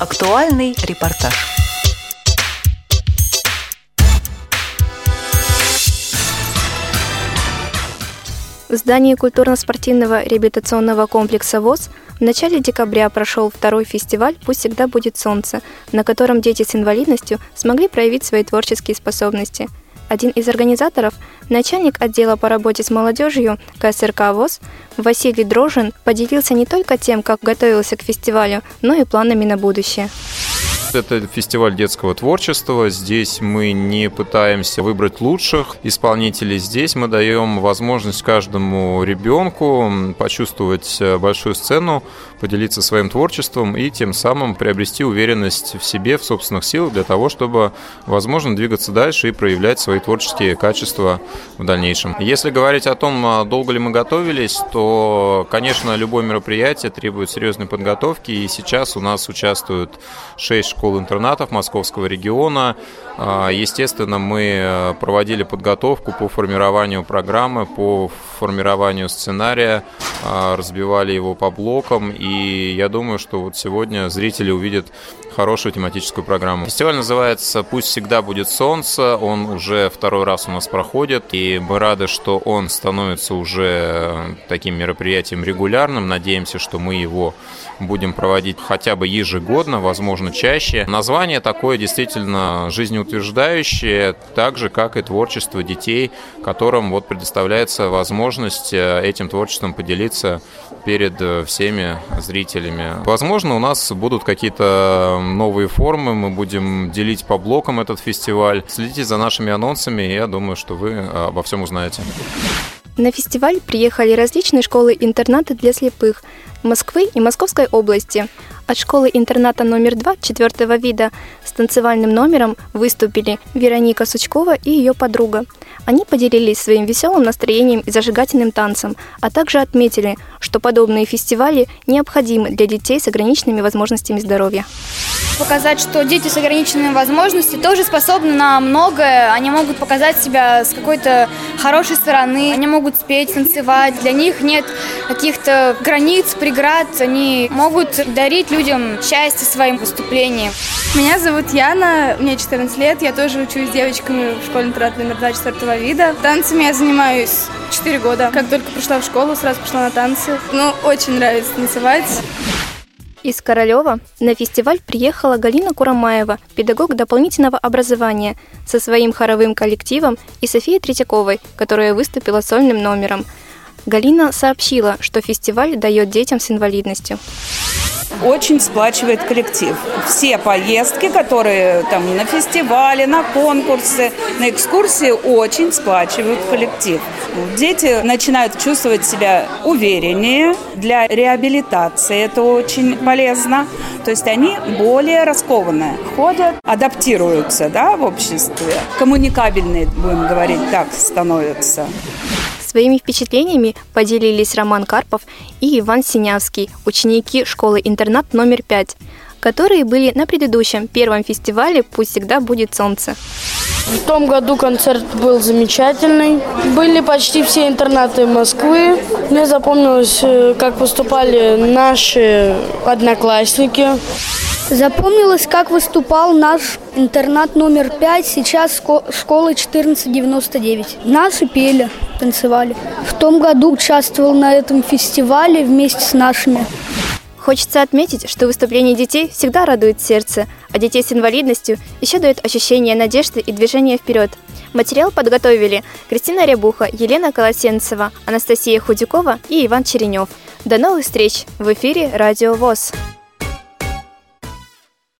Актуальный репортаж. В здании культурно-спортивного реабилитационного комплекса ВОЗ в начале декабря прошел второй фестиваль «Пусть всегда будет солнце», на котором дети с инвалидностью смогли проявить свои творческие способности. Один из организаторов, начальник отдела по работе с молодежью КСРК ВОЗ Василий Дрожин поделился не только тем, как готовился к фестивалю, но и планами на будущее. Это фестиваль детского творчества. Здесь мы не пытаемся выбрать лучших исполнителей. Здесь мы даем возможность каждому ребенку почувствовать большую сцену, поделиться своим творчеством и тем самым приобрести уверенность в себе, в собственных силах для того, чтобы, возможно, двигаться дальше и проявлять свои творческие качества в дальнейшем. Если говорить о том, а, долго ли мы готовились, то, конечно, любое мероприятие требует серьезной подготовки, и сейчас у нас участвуют шесть школ-интернатов Московского региона. А, естественно, мы э, проводили подготовку по формированию программы, по формированию сценария, а, разбивали его по блокам, и я думаю, что вот сегодня зрители увидят хорошую тематическую программу. Фестиваль называется «Пусть всегда будет солнце», он уже второй раз у нас проходит, и мы рады, что он становится уже э, таким мероприятием регулярным, надеемся, что мы его будем проводить хотя бы ежегодно, возможно, чаще. Название такое действительно жизнеутверждающее, так же, как и творчество детей, которым вот предоставляется возможность э, этим творчеством поделиться перед э, всеми зрителями. Возможно, у нас будут какие-то новые формы, мы будем делить по блокам этот фестиваль. Следите за нашими анонсами, и я думаю, что вы э, обо всем узнаете. На фестиваль приехали различные школы-интернаты для слепых Москвы и Московской области. От школы-интерната номер 2 четвертого вида с танцевальным номером выступили Вероника Сучкова и ее подруга. Они поделились своим веселым настроением и зажигательным танцем, а также отметили, что подобные фестивали необходимы для детей с ограниченными возможностями здоровья показать, что дети с ограниченными возможностями тоже способны на многое. Они могут показать себя с какой-то хорошей стороны. Они могут спеть, танцевать. Для них нет каких-то границ, преград. Они могут дарить людям счастье своим выступлением. Меня зовут Яна, мне 14 лет. Я тоже учусь с девочками в школе интернат номер 2 4 вида. Танцами я занимаюсь 4 года. Как только пришла в школу, сразу пошла на танцы. Ну, очень нравится танцевать. Из Королева на фестиваль приехала Галина Курамаева, педагог дополнительного образования, со своим хоровым коллективом и Софией Третьяковой, которая выступила сольным номером. Галина сообщила, что фестиваль дает детям с инвалидностью очень сплачивает коллектив. Все поездки, которые там на фестивале, на конкурсы, на экскурсии, очень сплачивают коллектив. Дети начинают чувствовать себя увереннее. Для реабилитации это очень полезно. То есть они более раскованные, ходят, адаптируются да, в обществе. Коммуникабельные, будем говорить так, становятся. Своими впечатлениями поделились Роман Карпов и Иван Синявский, ученики школы-интернат номер 5, которые были на предыдущем первом фестивале «Пусть всегда будет солнце». В том году концерт был замечательный. Были почти все интернаты Москвы. Мне запомнилось, э, как выступали наши одноклассники. Запомнилось, как выступал наш интернат номер 5, сейчас школа 1499. Наши пели, танцевали. В том году участвовал на этом фестивале вместе с нашими. Хочется отметить, что выступление детей всегда радует сердце, а детей с инвалидностью еще дает ощущение надежды и движения вперед. Материал подготовили Кристина Рябуха, Елена Колосенцева, Анастасия Худякова и Иван Черенев. До новых встреч в эфире Радио ВОЗ.